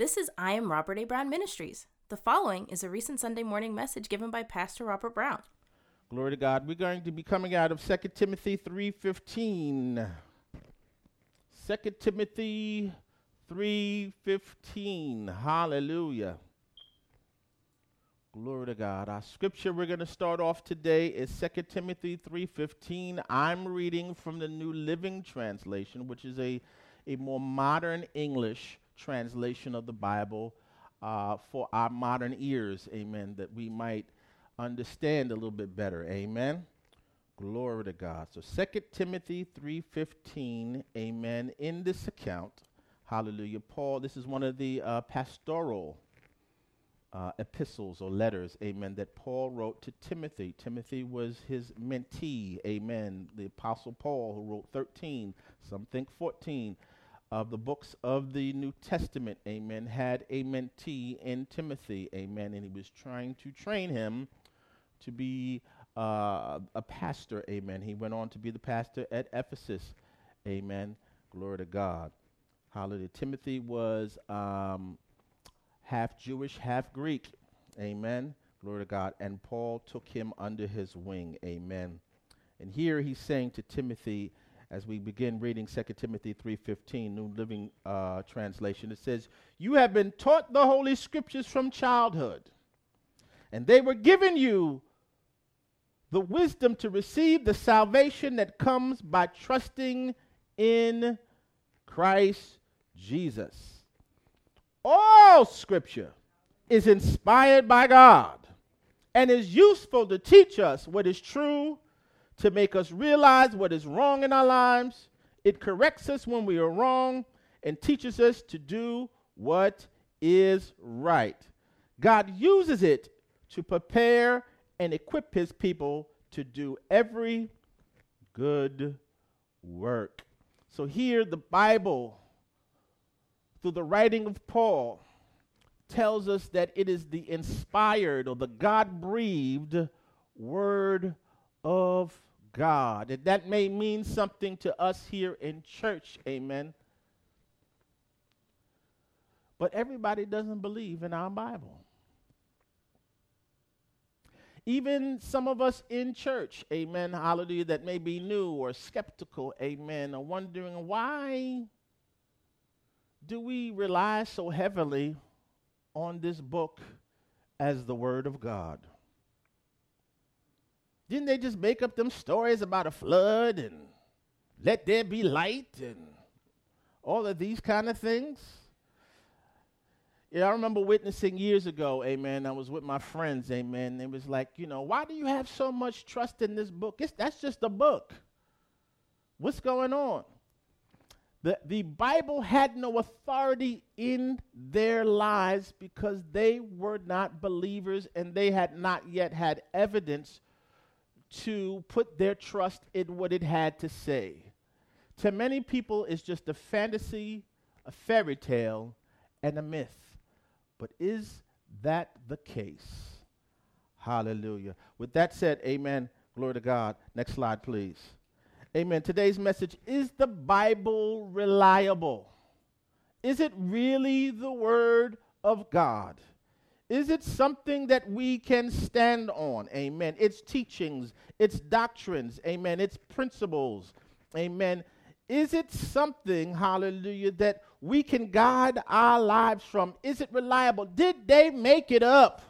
This is I Am Robert A. Brown Ministries. The following is a recent Sunday morning message given by Pastor Robert Brown. Glory to God. We're going to be coming out of 2 Timothy 3:15. 2 Timothy 3:15. Hallelujah. Glory to God. Our scripture we're going to start off today is 2 Timothy 3:15. I'm reading from the New Living Translation, which is a, a more modern English translation of the Bible uh, for our modern ears. Amen. That we might understand a little bit better. Amen. Glory to God. So 2 Timothy 3:15. Amen. In this account, hallelujah. Paul, this is one of the uh, pastoral uh, epistles or letters, amen, that Paul wrote to Timothy. Timothy was his mentee, amen. The Apostle Paul, who wrote 13, some think 14, of the books of the New Testament, amen, had a mentee in Timothy, amen, and he was trying to train him to be uh, a pastor, amen. He went on to be the pastor at Ephesus, amen. Glory to God. Hallelujah. Timothy was um, half Jewish, half Greek. Amen. Glory to God. And Paul took him under his wing. Amen. And here he's saying to Timothy, as we begin reading 2 Timothy 3:15, New Living uh, Translation, it says, "You have been taught the holy scriptures from childhood, and they were given you the wisdom to receive the salvation that comes by trusting in Christ Jesus." All scripture is inspired by God and is useful to teach us what is true, to make us realize what is wrong in our lives. It corrects us when we are wrong and teaches us to do what is right. God uses it to prepare and equip his people to do every good work. So here the Bible through the writing of Paul, tells us that it is the inspired or the God breathed word of God. And that may mean something to us here in church, amen. But everybody doesn't believe in our Bible. Even some of us in church, amen, hallelujah, that may be new or skeptical, amen, are wondering why do we rely so heavily on this book as the Word of God? Didn't they just make up them stories about a flood and let there be light and all of these kind of things? Yeah, I remember witnessing years ago, amen. I was with my friends, amen. It was like, you know, why do you have so much trust in this book? It's, that's just a book. What's going on? The, the Bible had no authority in their lives because they were not believers and they had not yet had evidence to put their trust in what it had to say. To many people, it's just a fantasy, a fairy tale, and a myth. But is that the case? Hallelujah. With that said, amen. Glory to God. Next slide, please. Amen. Today's message is the Bible reliable? Is it really the Word of God? Is it something that we can stand on? Amen. Its teachings, its doctrines, amen, its principles, amen. Is it something, hallelujah, that we can guide our lives from? Is it reliable? Did they make it up?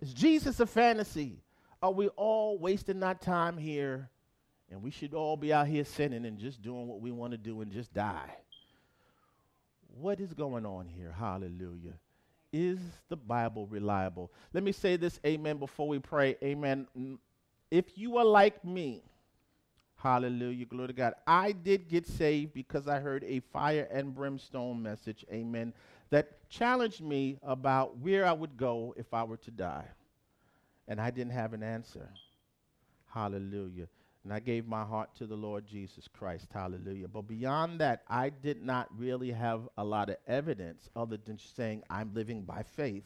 Is Jesus a fantasy? Are we all wasting our time here? And we should all be out here sinning and just doing what we want to do and just die. What is going on here? Hallelujah. Is the Bible reliable? Let me say this, amen, before we pray. Amen. If you are like me, hallelujah, glory to God, I did get saved because I heard a fire and brimstone message, amen, that challenged me about where I would go if I were to die. And I didn't have an answer. Hallelujah. And I gave my heart to the Lord Jesus Christ. Hallelujah. But beyond that, I did not really have a lot of evidence other than saying I'm living by faith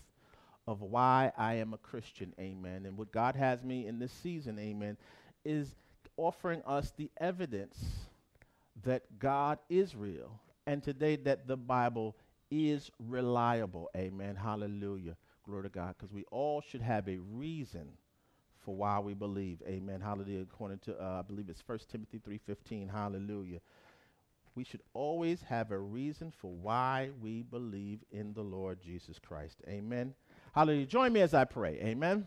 of why I am a Christian. Amen. And what God has me in this season, amen, is offering us the evidence that God is real and today that the Bible is reliable. Amen. Hallelujah. Glory to God. Because we all should have a reason for why we believe. Amen. Hallelujah. According to, uh, I believe it's 1 Timothy 3.15. Hallelujah. We should always have a reason for why we believe in the Lord Jesus Christ. Amen. Hallelujah. Join me as I pray. Amen.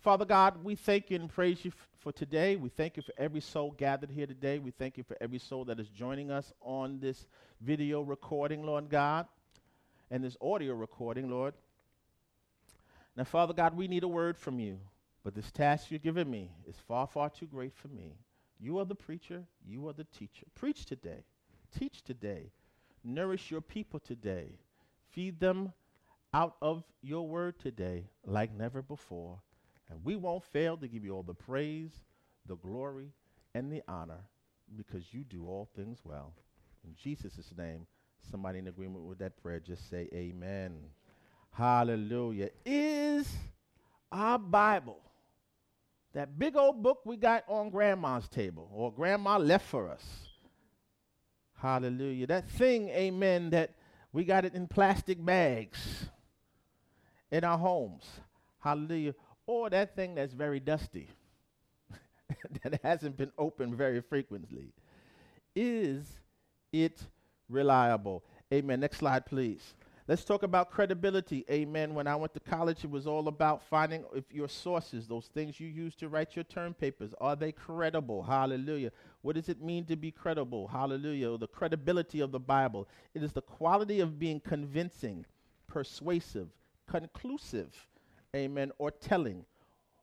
Father God, we thank you and praise you f- for today. We thank you for every soul gathered here today. We thank you for every soul that is joining us on this video recording, Lord God, and this audio recording, Lord. Now, Father God, we need a word from you, but this task you're giving me is far, far too great for me. You are the preacher, you are the teacher. Preach today, teach today, nourish your people today, feed them out of your word today like never before. And we won't fail to give you all the praise, the glory, and the honor because you do all things well. In Jesus' name, somebody in agreement with that prayer, just say amen. Hallelujah. Is our Bible that big old book we got on grandma's table or grandma left for us? Hallelujah. That thing, amen, that we got it in plastic bags in our homes. Hallelujah. Or that thing that's very dusty, that hasn't been opened very frequently. Is it reliable? Amen. Next slide, please. Let's talk about credibility. Amen. When I went to college, it was all about finding if your sources, those things you use to write your term papers, are they credible? Hallelujah. What does it mean to be credible? Hallelujah. The credibility of the Bible. It is the quality of being convincing, persuasive, conclusive, amen, or telling,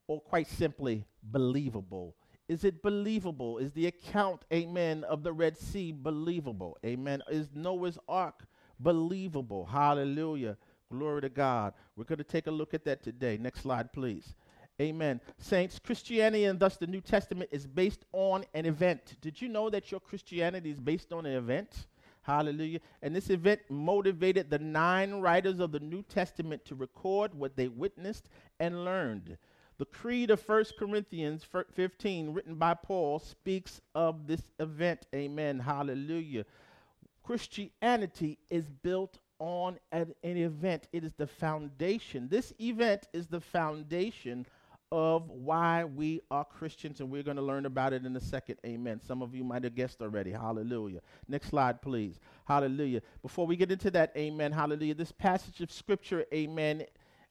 or quite simply, believable. Is it believable? Is the account, amen, of the Red Sea believable? Amen. Is Noah's Ark believable? Hallelujah. Glory to God. We're going to take a look at that today. Next slide, please. Amen. Saints, Christianity and thus the New Testament is based on an event. Did you know that your Christianity is based on an event? Hallelujah. And this event motivated the nine writers of the New Testament to record what they witnessed and learned. The creed of 1 Corinthians 15, written by Paul, speaks of this event. Amen. Hallelujah. Christianity is built on an, an, event, it is the foundation. This event is the foundation of why we are Christians, and we're going to learn about it in a second. Amen. Some of you might have guessed already. Hallelujah. Next slide, please. Hallelujah. Before we get into that, amen. Hallelujah. This passage of scripture, amen,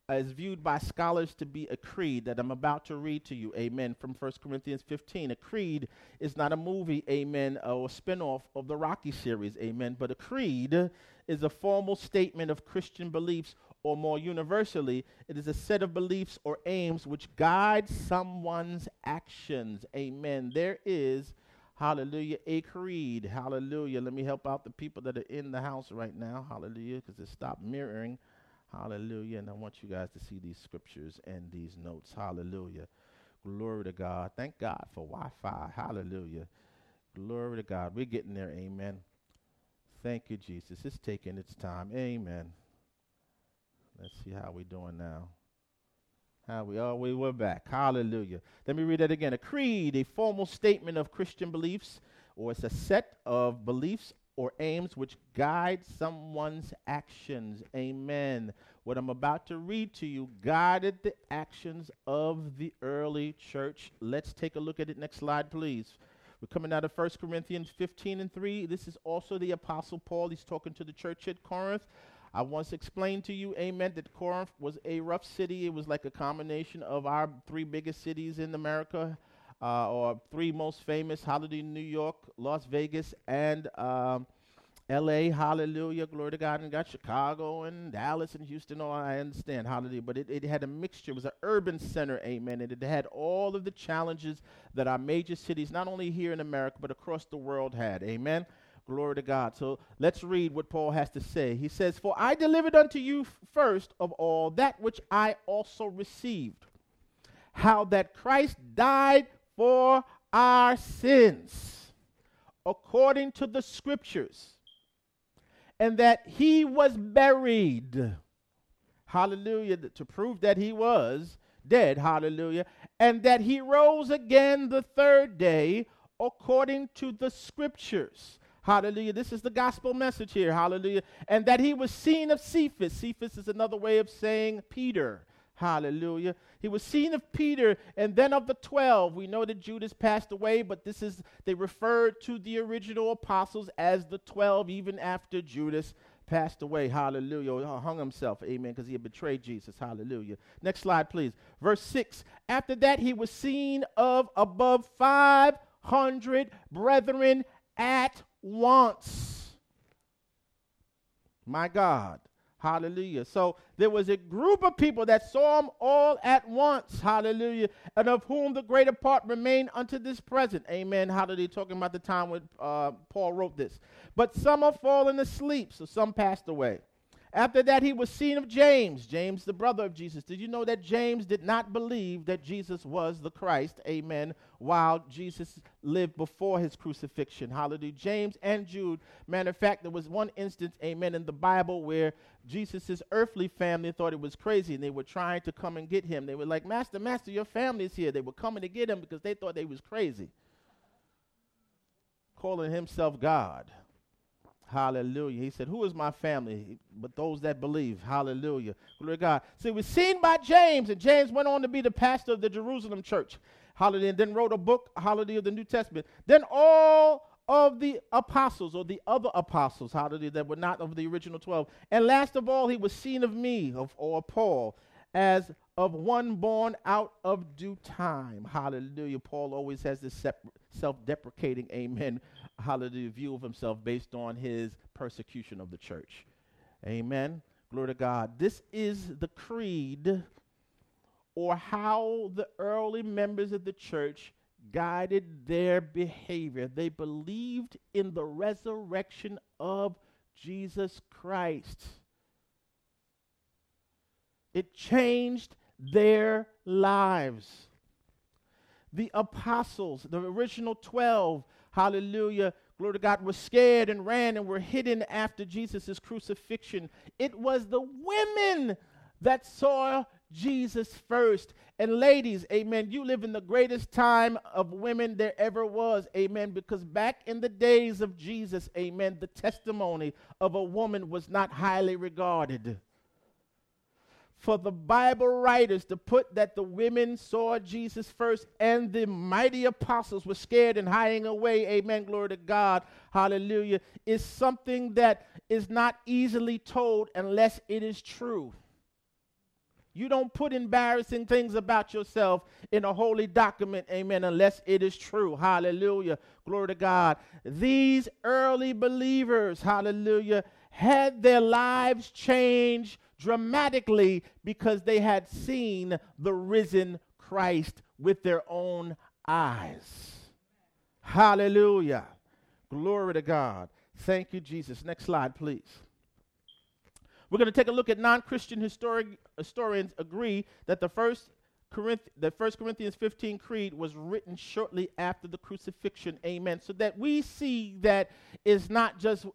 is viewed by scholars to be a creed that I'm about to read to you, amen, from 1 Corinthians 15. A creed is not a movie, amen, or a spinoff of the Rocky series, amen, but a creed is a formal statement of Christian beliefs or more universally, it is a set of beliefs or aims which guide someone's actions. Amen. There is, hallelujah, a creed. Hallelujah. Let me help out the people that are in the house right now. Hallelujah, because it stopped mirroring. Hallelujah. And I want you guys to see these scriptures and these notes. Hallelujah. Glory to God. Thank God for Wi Fi. Hallelujah. Glory to God. We're getting there. Amen. Thank you, Jesus. It's taking its time. Amen. Let's see how we're doing now. How we are, we were back. Hallelujah. Let me read that again. A creed, a formal statement of Christian beliefs, or it's a set of beliefs or aims which guide someone's actions. Amen. What I'm about to read to you guided the actions of the early church. Let's take a look at it. Next slide, please. We're coming out of 1 Corinthians 15 and 3. This is also the Apostle Paul. He's talking to the church at Corinth. I once explained to you, amen, that Corinth was a rough city. It was like a combination of our three biggest cities in America, uh, or three most famous, holiday New York, Las Vegas, and um, L.A., hallelujah, glory to God, and got Chicago and Dallas and Houston, all I understand, hallelujah. But it, it had a mixture. It was an urban center, amen, and it had all of the challenges that our major cities, not only here in America, but across the world had, amen. Glory to God. So let's read what Paul has to say. He says, For I delivered unto you first of all that which I also received, how that Christ died for our sins, according to the scriptures, and that he was buried. Hallelujah. To prove that he was dead. Hallelujah. And that he rose again the third day, according to the scriptures Hallelujah. This is the gospel message here. Hallelujah. And that he was seen of Cephas. Cephas is another way of saying Peter. Hallelujah. He was seen of Peter and then of the 12. We know that Judas passed away, but this is, they referred to the original apostles as the 12 even after Judas passed away. Hallelujah. Hung himself. Amen. Because he had betrayed Jesus. Hallelujah. Next slide, please. Verse 6. After that, he was seen of above 500 brethren at once. My God. Hallelujah. So there was a group of people that saw him all at once. Hallelujah. And of whom the greater part remain unto this present. Amen. Hallelujah. Talking about the time when uh, Paul wrote this. But some are fallen asleep, so some passed away. After that, he was seen of James, James, the brother of Jesus. Did you know that James did not believe that Jesus was the Christ? Amen. While Jesus lived before his crucifixion. Hallelujah. James and Jude. Matter of fact, there was one instance, amen, in the Bible where Jesus' earthly family thought it was crazy and they were trying to come and get him. They were like, Master, Master, your family's here. They were coming to get him because they thought they was crazy. Calling himself God. Hallelujah. He said, Who is my family? But those that believe. Hallelujah. Glory to God. See, was seen by James, and James went on to be the pastor of the Jerusalem church. Hallelujah. And then wrote a book, Hallelujah, of the New Testament. Then all of the apostles or the other apostles, hallelujah, that were not of the original 12. And last of all, he was seen of me, of or Paul, as of one born out of due time. Hallelujah. Paul always has this self deprecating, amen, hallelujah, view of himself based on his persecution of the church. Amen. Glory to God. This is the creed or how the early members of the church guided their behavior. They believed in the resurrection of Jesus Christ. It changed their lives. The apostles, the original 12, hallelujah, glory to God, were scared and ran and were hidden after Jesus' crucifixion. It was the women that saw Jesus first. And ladies, amen, you live in the greatest time of women there ever was, amen, because back in the days of Jesus, amen, the testimony of a woman was not highly regarded for the Bible writers to put that the women saw Jesus first and the mighty apostles were scared and hiding away, amen, glory to God, hallelujah, is something that is not easily told unless it is true. You don't put embarrassing things about yourself in a holy document, amen, unless it is true. Hallelujah. Glory to God. These early believers, hallelujah, had their lives changed dramatically because they had seen the risen Christ with their own eyes. Hallelujah. Glory to God. Thank you, Jesus. Next slide, please. We're going to take a look at non-Christian histori- historians agree that the first Corinth- the First Corinthians 15 creed was written shortly after the crucifixion. Amen. So that we see that it's not just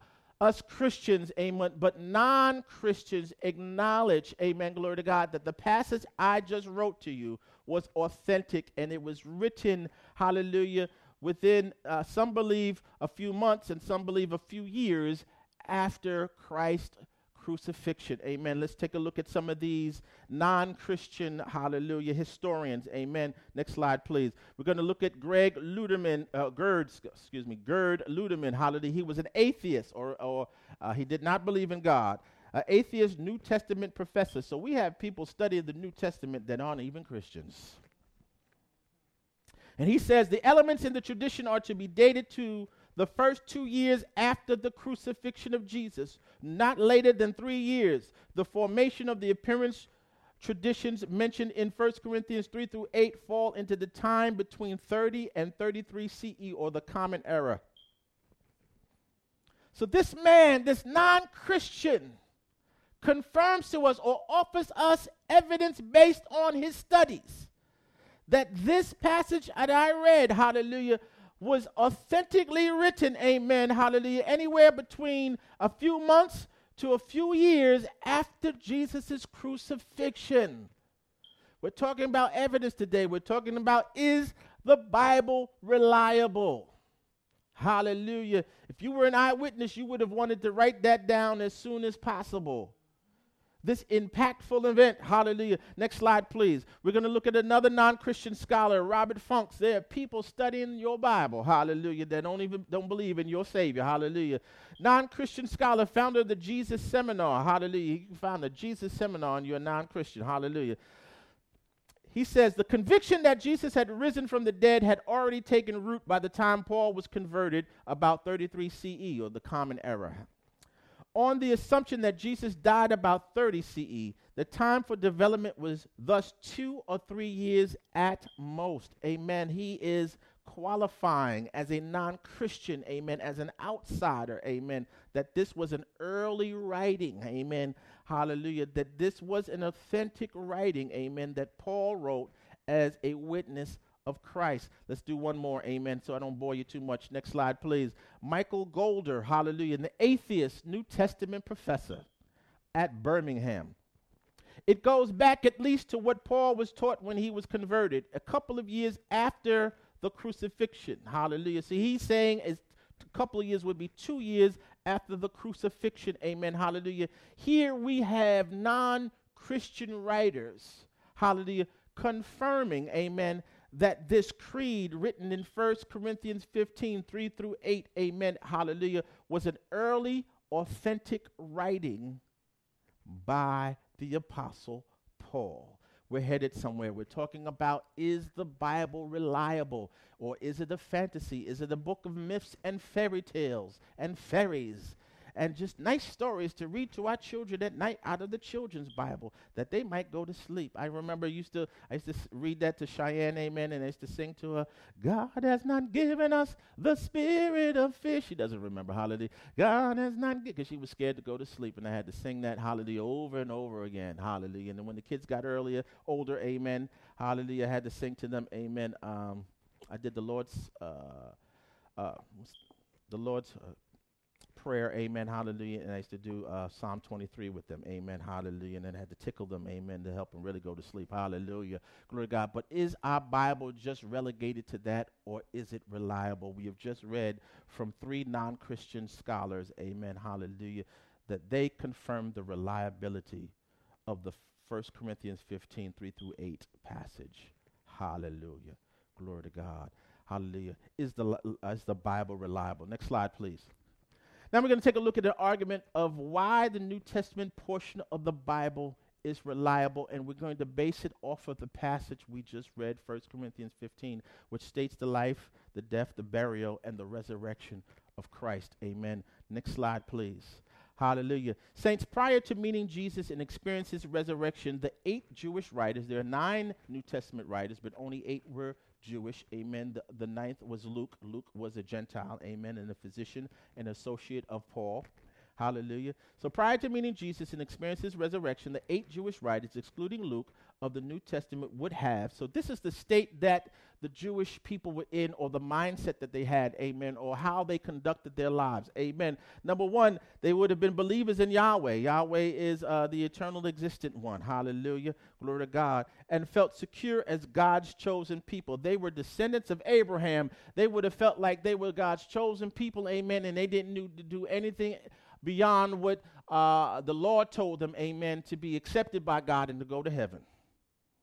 us Christians, amen, but non Christians acknowledge, amen, glory to God, that the passage I just wrote to you was authentic and it was written, hallelujah, within, uh, some believe, a few months and some believe a few years after Christ crucifixion. Amen. Let's take a look at some of these non Christian, hallelujah, historians. Amen. Next slide, please. We're going to look at Greg Luderman, uh, Gerd, excuse me, Gerd Lüdemann. Hallelujah. He was an atheist, or, or uh, he did not believe in God. An atheist New Testament professor. So we have people studying the New Testament that aren't even Christians. And he says the elements in the tradition are to be dated to the first two years after the crucifixion of Jesus, not later than three years. The formation of the appearance traditions mentioned in 1 Corinthians 3 through 8 fall into the time between 30 and 33 CE, or the Common Era. So, this man, this non Christian, confirms to us or offers us evidence based on his studies that this passage that I read, hallelujah, was authentically written, amen, hallelujah, anywhere between a few months to a few years after Jesus' crucifixion. We're talking about evidence today. We're talking about is the Bible reliable? Hallelujah. If you were an eyewitness, you would have wanted to write that down as soon as possible. This impactful event, hallelujah. Next slide, please. We're going to look at another non Christian scholar, Robert Funks. There are people studying your Bible, hallelujah, that don't even don't believe in your Savior, hallelujah. Non Christian scholar, founder of the Jesus Seminar, hallelujah. You can find the Jesus Seminar and you're a non Christian, hallelujah he says the conviction that Jesus had risen from the dead had already taken root by the time Paul was converted about 33 CE, or the Common Era. On the assumption that Jesus died about 30 CE, the time for development was thus two or three years at most. Amen. He is qualifying as a non Christian, amen, as an outsider, amen, that this was an early writing, amen, hallelujah, that this was an authentic writing, amen, that Paul wrote as a witness of Christ. Let's do one more, amen, so I don't bore you too much. Next slide, please. Michael Goulder, hallelujah, the atheist New Testament professor at Birmingham. It goes back at least to what Paul was taught when he was converted, a couple of years after the crucifixion. Hallelujah. See, he's saying a couple of years would be two years after the crucifixion. Amen. Hallelujah. Here we have non Christian writers, hallelujah, confirming, amen, that this creed written in 1 Corinthians 15, 3 through 8, amen, hallelujah, was an early, authentic writing by the Apostle Paul we're headed somewhere. We're talking about is the Bible reliable or is it a fantasy? Is it a book of myths and fairy tales and fairies? And just nice stories to read to our children at night out of the children's Bible that they might go to sleep. I remember used to I used to read that to Cheyenne, amen, and I used to sing to her, God has not given us the spirit of fear. She doesn't remember holiday. God has not because she was scared to go to sleep, and I had to sing that holiday over and over again. Hallelujah. And then when the kids got earlier, older, amen, hallelujah, I had to sing to them, amen. Um, I did the Lord's uh, uh, the Lord's uh, prayer, amen, hallelujah. And I used to do uh, Psalm 23 with them, amen, hallelujah. And then I had to tickle them, amen, to help them really go to sleep, hallelujah. Glory to God. But is our Bible just relegated to that or is it reliable? We have just read from three non Christian scholars, amen, hallelujah, that they confirm the reliability of the 1 Corinthians 15, 3 through 8 passage. Hallelujah. Glory to God. Hallelujah. Is the, uh, is the Bible reliable? Next slide, please. Now we're going to take a look at the argument of why the New Testament portion of the Bible is reliable, and we're going to base it off of the passage we just read, 1 Corinthians 15, which states the life, the death, the burial, and the resurrection of Christ. Amen. Next slide, please. Hallelujah. Saints, prior to meeting Jesus and experiencing his resurrection, the eight Jewish writers, there are nine New Testament writers, but only eight were Jewish. Amen. The, the ninth was Luke. Luke was a Gentile. Amen. And a physician and associate of Paul. Hallelujah. So prior to meeting Jesus and experiencing his resurrection, the eight Jewish writers, excluding Luke, of the New Testament would have. So this is the state that the Jewish people were in, or the mindset that they had, amen, or how they conducted their lives, amen. Number one, they would have been believers in Yahweh. Yahweh is uh, the eternal existent one, hallelujah, glory to God, and felt secure as God's chosen people. They were descendants of Abraham. They would have felt like they were God's chosen people, amen, and they didn't need to do anything beyond what uh, the Lord told them, amen, to be accepted by God and to go to heaven.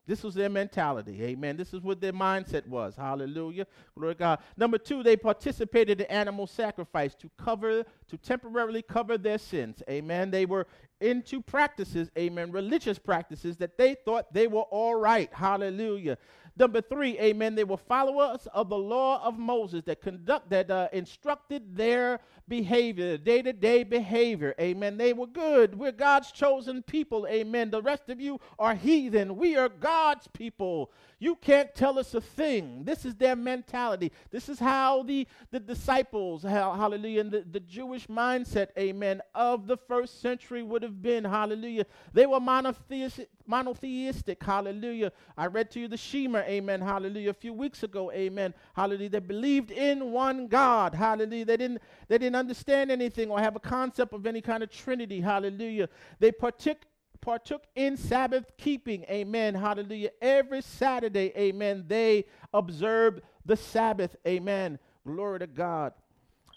This was their mentality. Amen. This is what their mindset was. Hallelujah. Glory to God. Number two, they participated in animal sacrifice to cover, to temporarily cover their sins. Amen. They were into practices, amen, religious practices that they thought they were all right. Hallelujah. Number three, amen, they were followers of the law of Moses that conduct that uh, instructed their behavior, day to day behavior. Amen. They were good. We're God's chosen people. Amen. The rest of you are heathen. We are God's people. You can't tell us a thing. This is their mentality. This is how the, the disciples, hallelujah, and the, the Jewish mindset, amen, of the first century would have been. Hallelujah. They were monotheistic, monotheistic. Hallelujah. I read to you the Shema, amen, hallelujah, a few weeks ago, amen. Hallelujah. They believed in one God. Hallelujah. They didn't, they didn't understand anything or have a concept of any kind of Trinity. Hallelujah. They partook partook in Sabbath keeping. Amen. Hallelujah. Every Saturday, amen, they observed the Sabbath. Amen. Glory to God.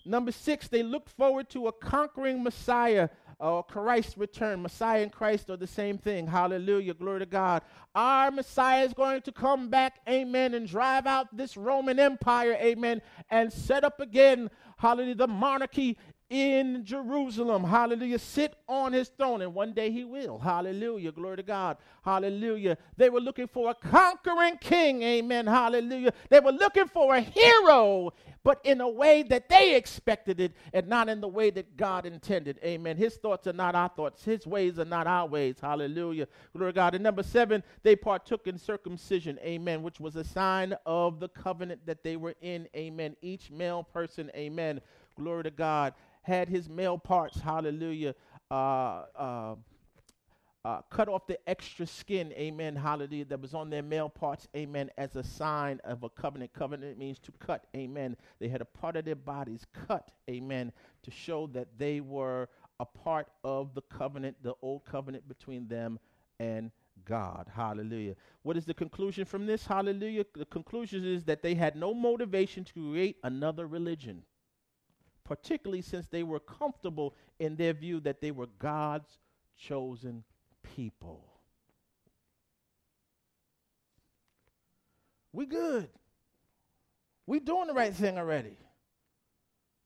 Number six, they looked forward to a conquering Messiah or Christ's return. Messiah and Christ are the same thing. Hallelujah. Glory to God. Our Messiah is going to come back, amen, and drive out this Roman Empire, amen, and set up again, hallelujah, the monarchy in Jerusalem. Hallelujah. Sit on his throne. And one day he will. Hallelujah. Glory to God. Hallelujah. They were looking for a conquering king. Amen. Hallelujah. They were looking for a hero, but in a way that they expected it and not in the way that God intended. Amen. His thoughts are not our thoughts, his ways are not our ways. Hallelujah. Glory to God. And number seven, they partook in circumcision. Amen. Which was a sign of the covenant that they were in. Amen. Each male person. Amen. Glory to God had his male parts, hallelujah, uh, uh, uh, cut off the extra skin, amen, hallelujah, that was on their male parts, amen, as a sign of a covenant. Covenant means to cut, amen. They had a part of their bodies cut, amen, to show that they were a part of the covenant, the old covenant between them and God. Hallelujah. What is the conclusion from this? Hallelujah. The conclusion is that they had no motivation to create another religion particularly since they were comfortable in their view that they were God's chosen people. We good. We doing the right thing already.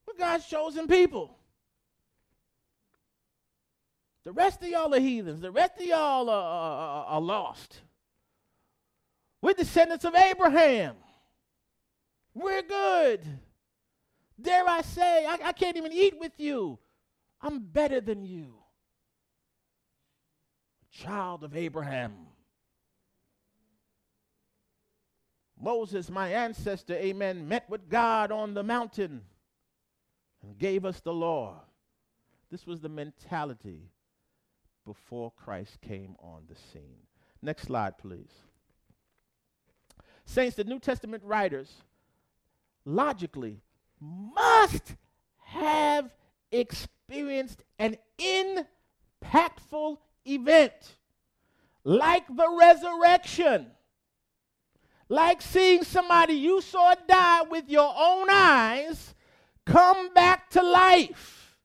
We're God's chosen people. The rest of y'all are heathens. The rest of y'all are, are, are lost. We're descendants of Abraham. We're good. Dare I say, I, I can't even eat with you. I'm better than you. Child of Abraham. Moses, my ancestor, amen, met with God on the mountain and gave us the law. This was the mentality before Christ came on the scene. Next slide, please. Saints, the New Testament writers logically must have experienced an impactful event like the resurrection, like seeing somebody you saw die with your own eyes come back to life,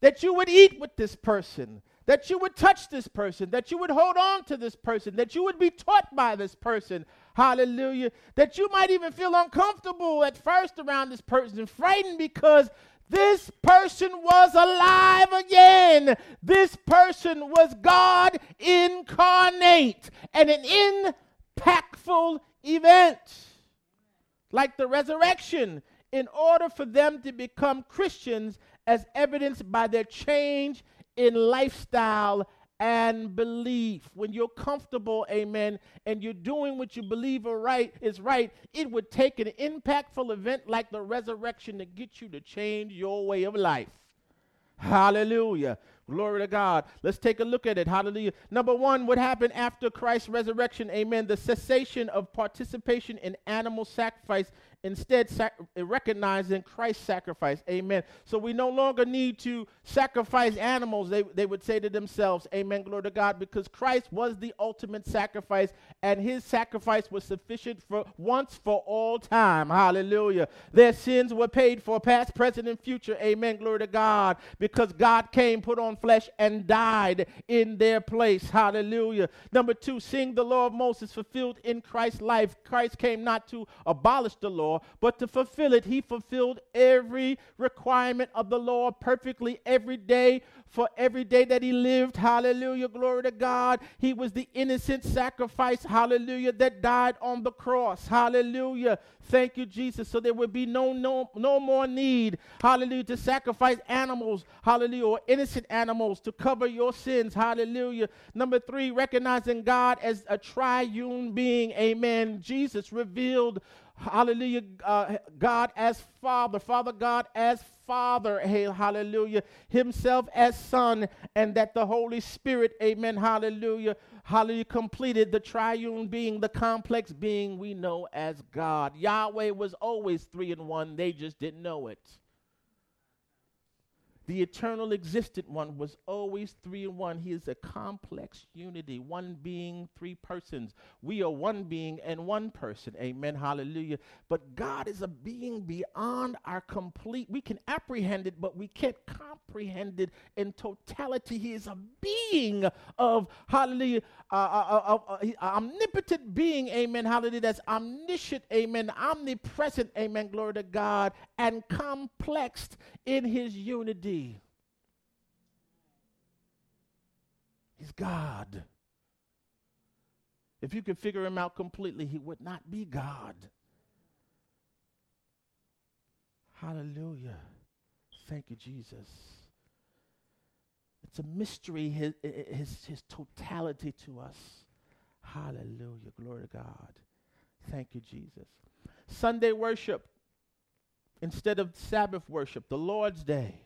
that you would eat with this person, that you would touch this person, that you would hold on to this person, that you would be taught by this person. Hallelujah. That you might even feel uncomfortable at first around this person, frightened because this person was alive again. This person was God incarnate and an impactful event like the resurrection in order for them to become Christians as evidenced by their change in lifestyle and belief. When you're comfortable, amen, and you're doing what you believe are right is right, it would take an impactful event like the resurrection to get you to change your way of life. Hallelujah. Glory to God. Let's take a look at it. Hallelujah. Number one, what happened after Christ's resurrection? Amen. The cessation of participation in animal sacrifice instead sac- recognizing Christ's sacrifice. Amen. So we no longer need to sacrifice animals, they, they would say to themselves. Amen. Glory to God, because Christ was the ultimate sacrifice, and his sacrifice was sufficient for once for all time. Hallelujah. Their sins were paid for, past, present, and future. Amen. Glory to God, because God came, put on flesh, and died in their place. Hallelujah. Number two, seeing the law of Moses fulfilled in Christ's life. Christ came not to abolish the law law, but to fulfill it, he fulfilled every requirement of the law perfectly every day for every day that he lived. Hallelujah. Glory to God. He was the innocent sacrifice. Hallelujah. That died on the cross. Hallelujah. Thank you, Jesus. So there would be no, no, no more need, hallelujah, to sacrifice animals, hallelujah, or innocent animals to cover your sins. Hallelujah. Number three, recognizing God as a triune being. Amen. Jesus revealed hallelujah, uh, God as Father, Father God as Father, hallelujah, Himself as Son, and that the Holy Spirit, amen, hallelujah, hallelujah, completed the triune being, the complex being we know as God. Yahweh was always three in one, they just didn't know it. The eternal existent one was always three in one. He is a complex unity, one being, three persons. We are one being and one person. Amen. Hallelujah. But God is a being beyond our complete. We can apprehend it, but we can't comprehend it in totality. He is a being of, hallelujah, uh, uh, uh, uh omnipotent being. Amen. Hallelujah. That's omniscient. Amen. Omnipresent. Amen. Glory to God. And complexed in his unity. He's God. If you could figure him out completely, he would not be God. Hallelujah. Thank you, Jesus. It's a mystery, his, his, his totality to us. Hallelujah. Glory to God. Thank you, Jesus. Sunday worship instead of Sabbath worship, the Lord's Day.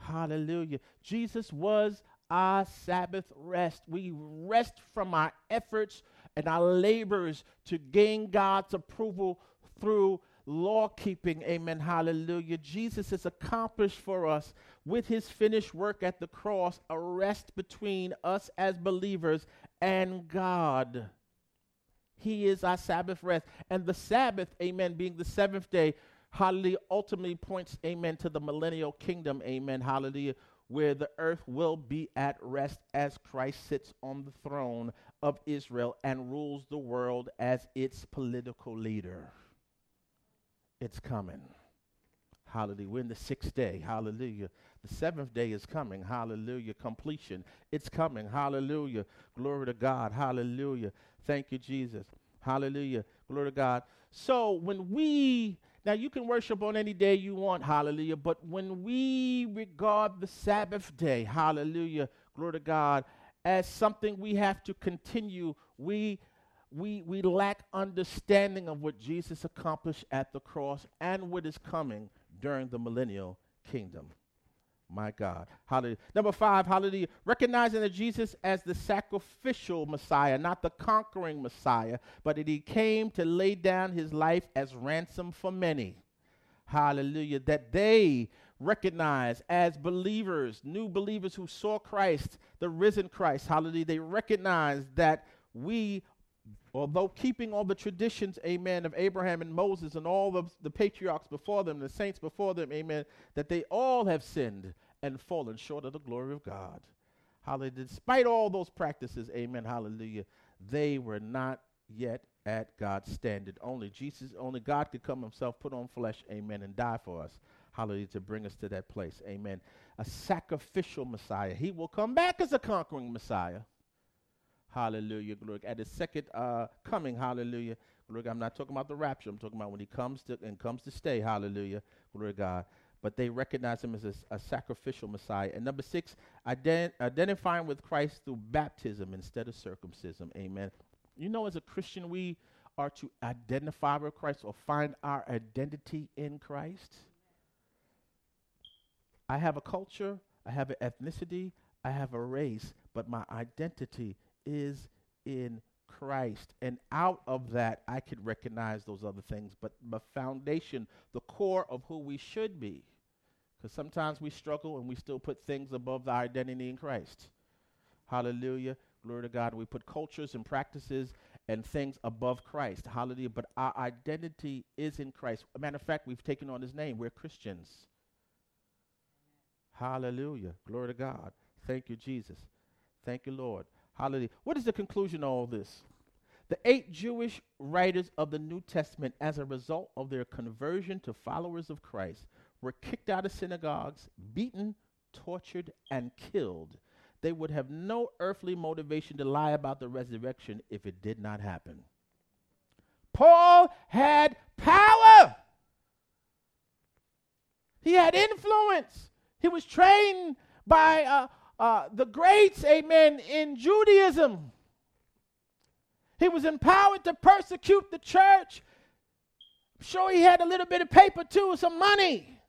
Hallelujah. Jesus was our Sabbath rest. We rest from our efforts and our labors to gain God's approval through law keeping. Amen. Hallelujah. Jesus has accomplished for us with his finished work at the cross a rest between us as believers and God. He is our Sabbath rest. And the Sabbath, amen, being the seventh day, hallelujah, ultimately points, amen, to the millennial kingdom, amen, hallelujah, where the earth will be at rest as Christ sits on the throne of Israel and rules the world as its political leader. It's coming. Hallelujah. We're in the sixth day. Hallelujah. The seventh day is coming. Hallelujah. Completion. It's coming. Hallelujah. Glory to God. Hallelujah. Thank you, Jesus. Hallelujah. Glory to God. So when we now, you can worship on any day you want, hallelujah, but when we regard the Sabbath day, hallelujah, glory to God, as something we have to continue, we, we, we lack understanding of what Jesus accomplished at the cross and what is coming during the millennial kingdom. My God. Hallelujah. Number five, hallelujah. Recognizing that Jesus as the sacrificial Messiah, not the conquering Messiah, but that he came to lay down his life as ransom for many. Hallelujah. That they recognize as believers, new believers who saw Christ, the risen Christ. Hallelujah. They recognize that we although keeping all the traditions, amen, of Abraham and Moses and all of the patriarchs before them, the saints before them, amen, that they all have sinned and fallen short of the glory of God. Hallelujah. Despite all those practices, amen, hallelujah, they were not yet at God's standard. Only Jesus, only God could come himself, put on flesh, amen, and die for us. Hallelujah, to bring us to that place. Amen. A sacrificial Messiah. He will come back as a conquering Messiah. Hallelujah. Glory. At his second uh, coming, hallelujah. Glory. I'm not talking about the rapture. I'm talking about when he comes to and comes to stay. Hallelujah. Glory God. But they recognize him as a, a sacrificial Messiah. And number six, ident- identifying with Christ through baptism instead of circumcision. Amen. You know, as a Christian, we are to identify with Christ or find our identity in Christ. I have a culture, I have an ethnicity, I have a race, but my identity is in Christ. And out of that, I could recognize those other things. But the foundation, the core of who we should be, because sometimes we struggle and we still put things above the identity in Christ. Hallelujah. Glory to God. We put cultures and practices and things above Christ. Hallelujah. But our identity is in Christ. A matter of fact, we've taken on his name. We're Christians. Hallelujah. Glory to God. Thank you, Jesus. Thank you, Lord. Hallelujah. What is the conclusion of all this? The eight Jewish writers of the New Testament, as a result of their conversion to followers of Christ, were kicked out of synagogues, beaten, tortured, and killed. They would have no earthly motivation to lie about the resurrection if it did not happen. Paul had power. He had influence. He was trained by uh, uh, the greats, amen, in Judaism. He was empowered to persecute the church. I'm sure he had a little bit of paper too, some money.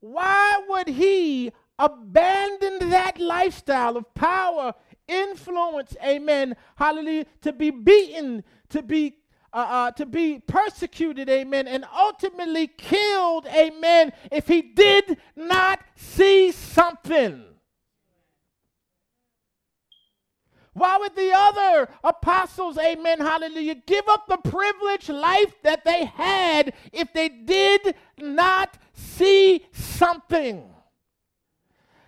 Why would he abandon that lifestyle of power, influence, amen, hallelujah, to be beaten, to be uh, uh, to be persecuted, amen, and ultimately killed, amen, if he did not see something. Why would the other apostles, amen, hallelujah, give up the privileged life that they had if they did not see something?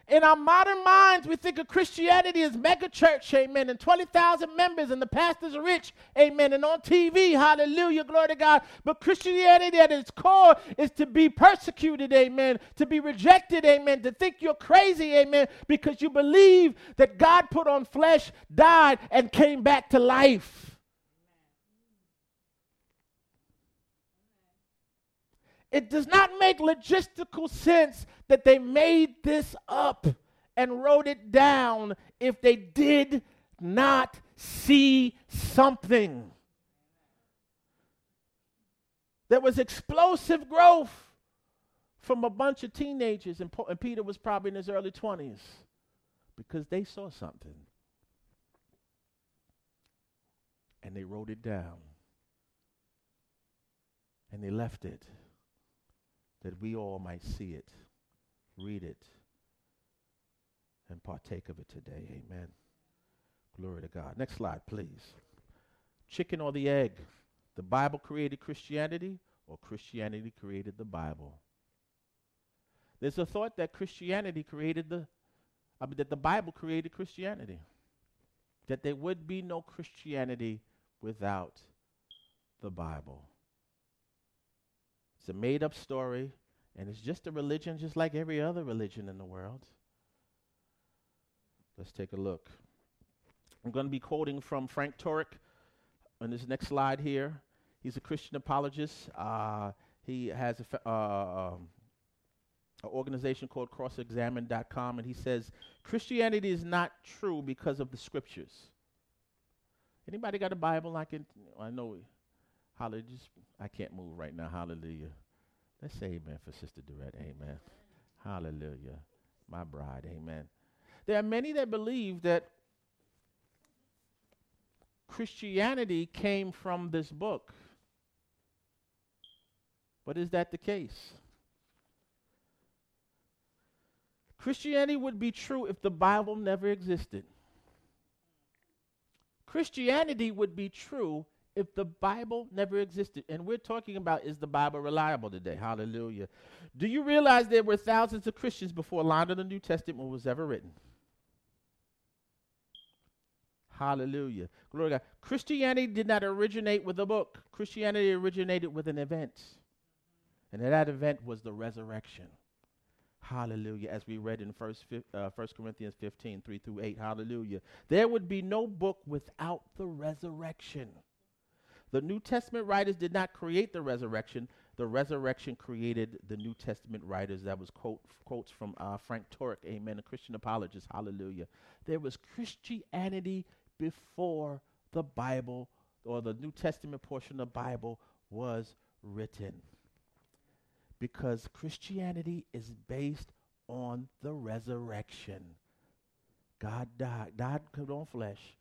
In our modern minds, we think of Christianity as mega church, amen, and 20,000 members, and the pastors are rich, amen, and on TV, hallelujah, glory to God. But Christianity at its core is to be persecuted, amen, to be rejected, amen, to think you're crazy, amen, because you believe that God put on flesh, died, and came back to life. It does not make logistical sense that they made this up and wrote it down if they did not see something. There was explosive growth from a bunch of teenagers, and, and Peter was probably in his early 20s because they saw something. And they wrote it down. And they left it that we all might see it read it, and partake of it today. Amen. Glory to God. Next slide, please. Chicken or the egg? The Bible created Christianity, or Christianity created the Bible? There's a thought that Christianity created the, I mean, that the Bible created Christianity. That there would be no Christianity without the Bible. It's a made up story and it's just a religion just like every other religion in the world. Let's take a look. I'm going to be quoting from Frank Turek on this next slide here. He's a Christian apologist. Uh, he has an uh, um, organization called crossexamine.com, and he says Christianity is not true because of the scriptures. Anybody got a Bible? I can. I know. Hallelujah. I can't move right now. Hallelujah. Let's say amen for Sister Durrett. Amen. Hallelujah. My bride. Amen. There are many that believe that Christianity came from this book. But is that the case? Christianity would be true if the Bible never existed. Christianity would be true if the Bible never existed, and we're talking about is the Bible reliable today? Hallelujah. Do you realize there were thousands of Christians before a line of the New Testament was ever written? Hallelujah. Glory God. Christianity did not originate with a book, Christianity originated with an event. And that event was the resurrection. Hallelujah. As we read in First, uh, First Corinthians 15, 3 through 8. Hallelujah. There would be no book without the resurrection. The New Testament writers did not create the resurrection. The resurrection created the New Testament writers. That was quote, quotes from uh, Frank Turek, amen, a Christian apologist, hallelujah. There was Christianity before the Bible or the New Testament portion of the Bible was written. Because Christianity is based on the resurrection. God died, died on flesh,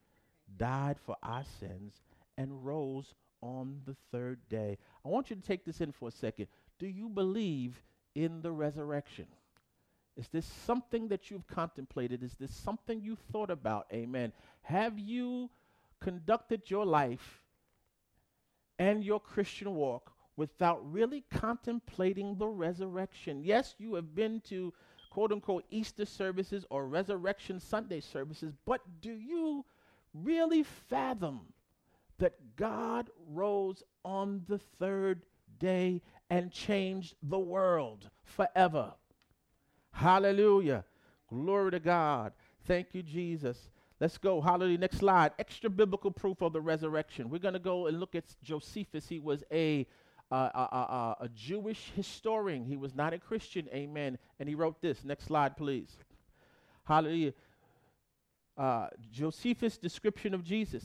died for our sins, and rose on the third day. I want you to take this in for a second. Do you believe in the resurrection? Is this something that you've contemplated? Is this something you've thought about? Amen. Have you conducted your life and your Christian walk without really contemplating the resurrection? Yes, you have been to quote unquote Easter services or Resurrection Sunday services, but do you really fathom that God rose on the third day and changed the world forever. Hallelujah. Glory to God. Thank you, Jesus. Let's go. Hallelujah. Next slide. Extra biblical proof of the resurrection. We're going to go and look at Josephus. He was a, uh, a, a, a Jewish historian. He was not a Christian. Amen. And he wrote this. Next slide, please. Hallelujah. Uh, Josephus' description of Jesus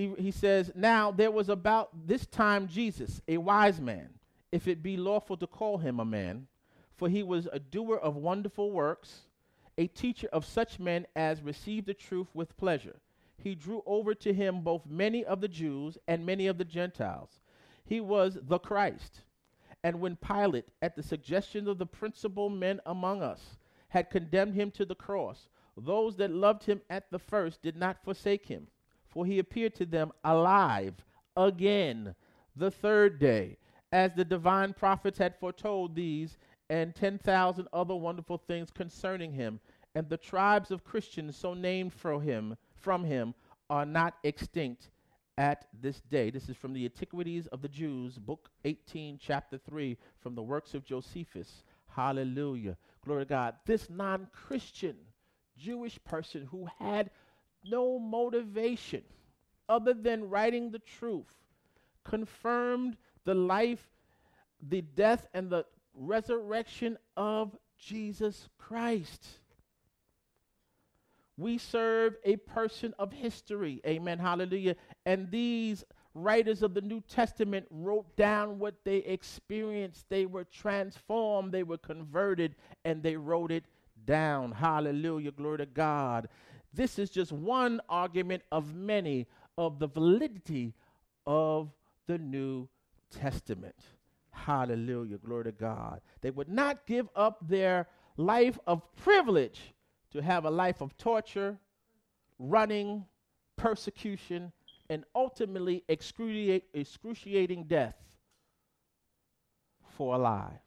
he, he says, Now there was about this time Jesus, a wise man, if it be lawful to call him a man, for he was a doer of wonderful works, a teacher of such men as received the truth with pleasure. he drew over to him both many of the Jews and many of the Gentiles. He was the Christ. And when Pilate, at the suggestion of the principal men among us, had condemned him to the cross, those that loved him at the first did not forsake him, for he appeared to them alive again the third day, as the divine prophets had foretold these and 10,000 other wonderful things concerning him. And the tribes of Christians so named for him, from him are not extinct at this day. This is from the Antiquities of the Jews, book 18, chapter 3, from the works of Josephus. Hallelujah. Glory to God. This non Christian Jewish person who had no motivation other than writing the truth confirmed the life, the death, and the resurrection of Jesus Christ. We serve a person of history. Amen. Hallelujah. And these writers of the New Testament wrote down what they experienced. They were transformed, they were converted, and they wrote it down. Hallelujah. Glory to God. This is just one argument of many of the validity of the New Testament. Hallelujah. Glory to God. They would not give up their life of privilege to have a life of torture, running, persecution, and ultimately excruciate, excruciating death for a lie.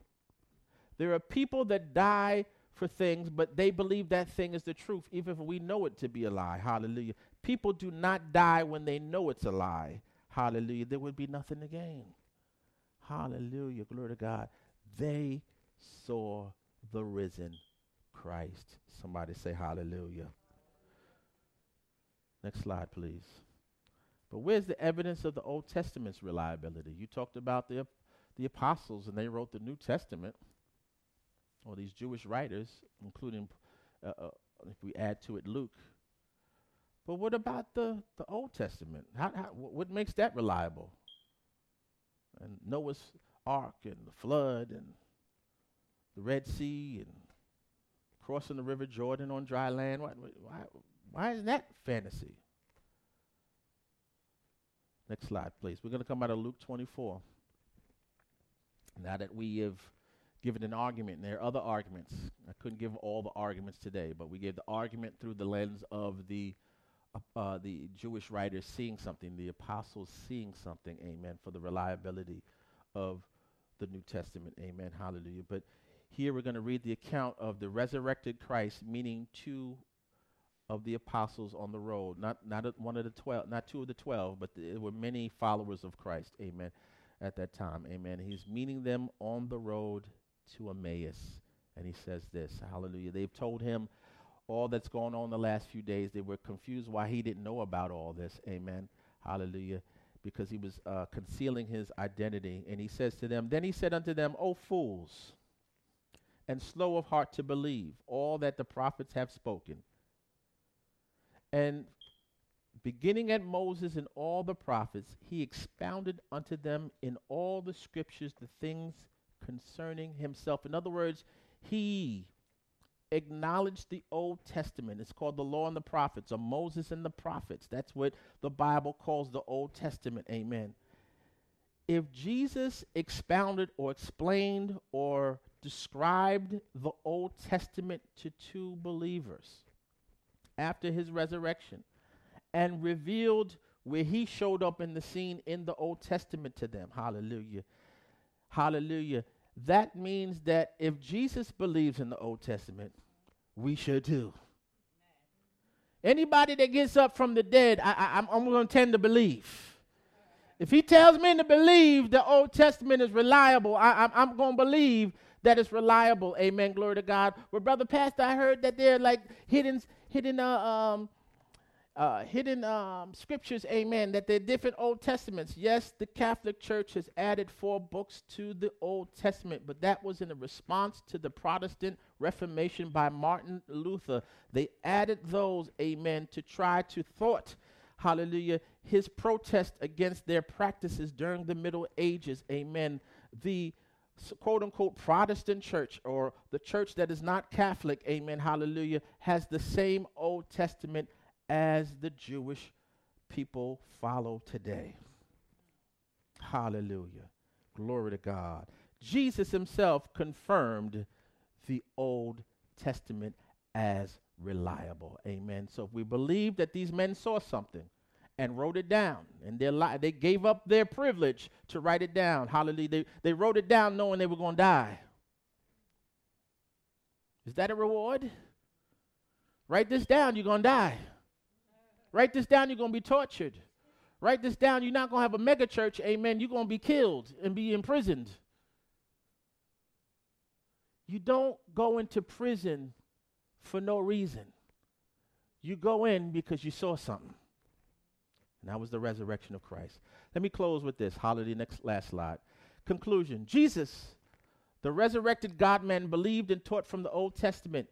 There are people that die for things, but they believe that thing is the truth, even if we know it to be a lie. Hallelujah. People do not die when they know it's a lie. Hallelujah. There would be nothing to gain. Hallelujah. Glory to God. They saw the risen Christ. Somebody say hallelujah. Next slide, please. But where's the evidence of the Old Testament's reliability? You talked about the, the apostles, and they wrote the New Testament, or these Jewish writers, including, uh, uh, if we add to it, Luke. But what about the, the Old Testament? How, how, what makes that reliable? And Noah's Ark and the flood and the Red Sea and crossing the River Jordan on dry land. Why, why, why is that fantasy? Next slide, please. We're going to come out of Luke 24. Now that we have given an argument, and there are other arguments. I couldn't give all the arguments today, but we gave the argument through the lens of the uh, uh, the Jewish writers seeing something, the apostles seeing something, amen, for the reliability of the New Testament, amen, hallelujah. But here we're going to read the account of the resurrected Christ, meaning two of the apostles on the road. Not not one of the twelve, not two of the twelve, but there were many followers of Christ. Amen. At that time, Amen. He's meeting them on the road to Emmaus, and he says this, Hallelujah. They've told him all that's going on the last few days. They were confused why he didn't know about all this. Amen. Hallelujah. Because he was uh, concealing his identity. And he says to them, Then he said unto them, O fools, and slow of heart to believe all that the prophets have spoken. And beginning at Moses and all the prophets, he expounded unto them in all the scriptures the things concerning himself. In other words, he acknowledged the Old Testament. It's called the Law and the Prophets, or Moses and the Prophets. That's what the Bible calls the Old Testament. Amen. If Jesus expounded or explained or described the Old Testament to two believers after his resurrection and revealed where he showed up in the scene in the Old Testament to them. Hallelujah. Hallelujah. That means that if Jesus believes in the Old Testament, we should too. Anybody that gets up from the dead, I, am going to tend to believe. If he tells me to believe the Old Testament is reliable, I, am going to believe that it's reliable. Amen. Glory to God. Well, brother pastor, I heard that there are like hidden hidden uh, um uh, hidden um, scriptures, amen, that they're different Old Testaments. Yes, the Catholic Church has added four books to the Old Testament, but that was in a response to the Protestant Reformation by Martin Luther. They added those, amen, to try to thwart, hallelujah, his protest against their practices during the Middle Ages, amen. The quote unquote Protestant church or the church that is not Catholic, amen, hallelujah, has the same Old Testament as the Jewish people follow today. Hallelujah. Glory to God. Jesus himself confirmed the Old Testament as reliable. Amen. So if we believe that these men saw something and wrote it down, and li- they gave up their privilege to write it down. Hallelujah. They, they wrote it down knowing they were going to die. Is that a reward? Write this down, you're going to die. Write this down, you're going to be tortured. Write this down, you're not going to have a mega church, amen. You're going to be killed and be imprisoned. You don't go into prison for no reason. You go in because you saw something. And that was the resurrection of Christ. Let me close with this. Holiday, next last slide. Conclusion Jesus, the resurrected God man, believed and taught from the Old Testament.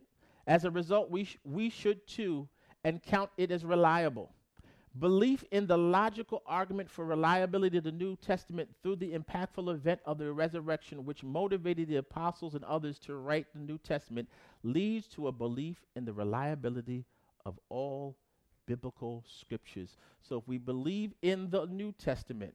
As a result, we, sh- we should too and count it as reliable. Belief in the logical argument for reliability of the New Testament through the impactful event of the resurrection, which motivated the apostles and others to write the New Testament, leads to a belief in the reliability of all biblical scriptures. So if we believe in the New Testament,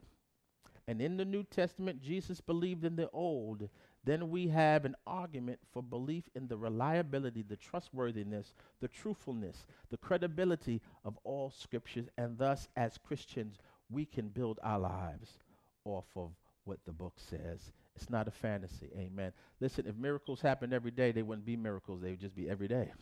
and in the New Testament Jesus believed in the Old, then we have an argument for belief in the reliability, the trustworthiness, the truthfulness, the credibility of all scriptures, and thus, as Christians, we can build our lives off of what the book says. It's not a fantasy, amen. Listen, if miracles happened every day, they wouldn't be miracles, they would just be every day.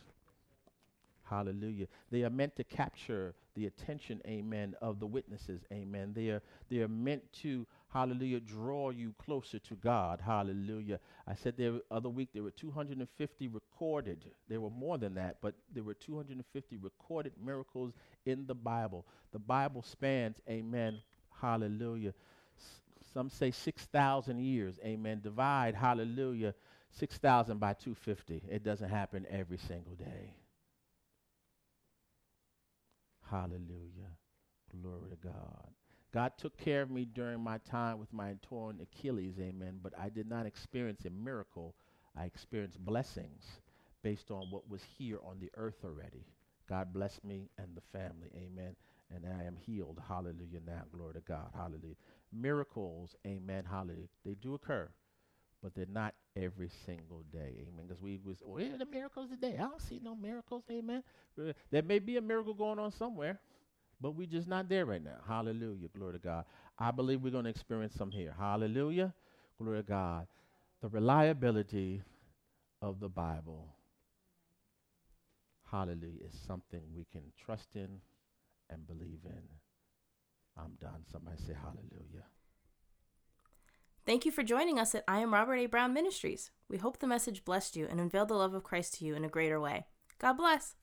Hallelujah. They are meant to capture the attention, amen, of the witnesses, amen. They are, they are meant to, hallelujah, draw you closer to God, hallelujah. I said the other week there were 250 recorded. There were more than that, but there were 250 recorded miracles in the Bible. The Bible spans, amen, hallelujah. Some say 6,000 years, amen. Divide, hallelujah, 6,000 by 250. It doesn't happen every single day. Hallelujah. Glory to God. God took care of me during my time with my torn Achilles, amen. But I did not experience a miracle. I experienced blessings based on what was here on the earth already. God bless me and the family, amen. And I am healed. Hallelujah. Now, glory to God. Hallelujah. Miracles, amen. Hallelujah. They do occur, but they're not every single day, amen. Because we was, where the miracles today? I don't see no miracles, amen. There may be a miracle going on somewhere, but we're just not there right now. Hallelujah. Glory to God. I believe we're going to experience some here. Hallelujah. Glory to God. The reliability of the Bible, hallelujah, is something we can trust in and believe in. I'm done. Somebody say hallelujah. Thank you for joining us at I Am Robert A. Brown Ministries. We hope the message blessed you and unveiled the love of Christ to you in a greater way. God bless.